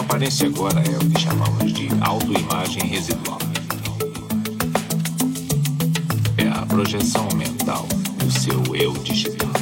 aparência agora é o que chamamos de autoimagem residual. É a projeção mental do seu eu digital.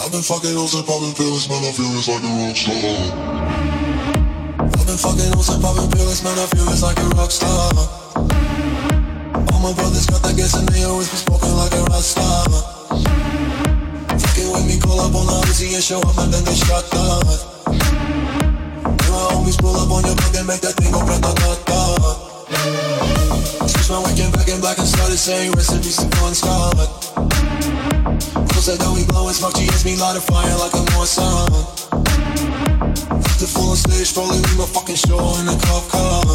I've been fucking hoes and popping pills, man, I feel it's like a rock star. Fucking and popping pills, man, I feel it's like a rock star. All my brothers got that gas and they always be smoking like a rock star. Fucking with me, call up on the Uzi and show up and then they shut down. And my homies pull up on your block and make that thing go grata-ta-ta. Switch my weekend back in black and started saying recipes to Bon Scott. Said that we blowin' smoke, GS me light a fire like a more sun. The full on stage, probably leave my fucking show in a cop car.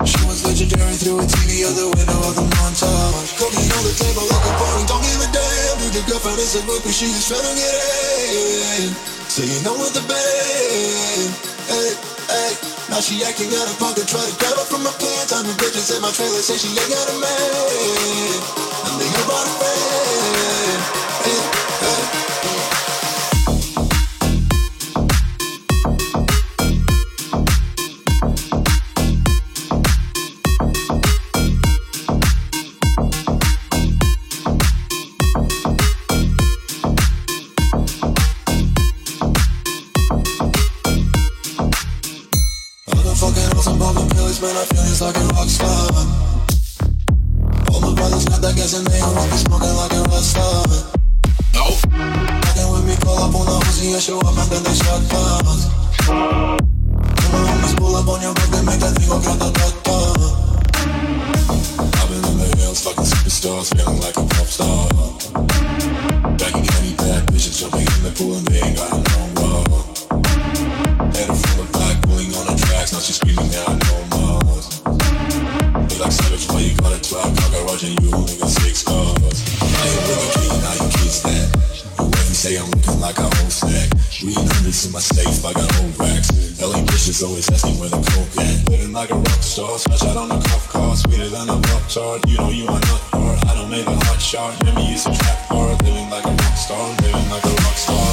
She was legendary through a TV out the window of the montage. Cooking on the table like a party, don't give a damn. Dude, the girlfriend is a book, but she just tryna get in. So you know what the band. Hey, hey. Now she acting out of pocket, try to grab her from my pants. I'm the bitches in my trailer, say she ain't got a man. And they about a fan. Superstars, feeling like a pop star. Back in County, bad bitches jumping in the pool and they ain't got no more. Head her full of black, pulling on the tracks, now she's screaming out no more. They like savage, why you got a 12 car garage and you only got six cars? I ain't really clean, now you kids that. Whoever say I'm looking like a whole snack. Reading hundreds in my safe, I got old racks. LA bitches always asking where the coke at. Living like a rock star, smash out on a cop car, sweeter than a pop chart. You know you are not shot. Let me use a trap hard, living like a rock star, living like a rock star.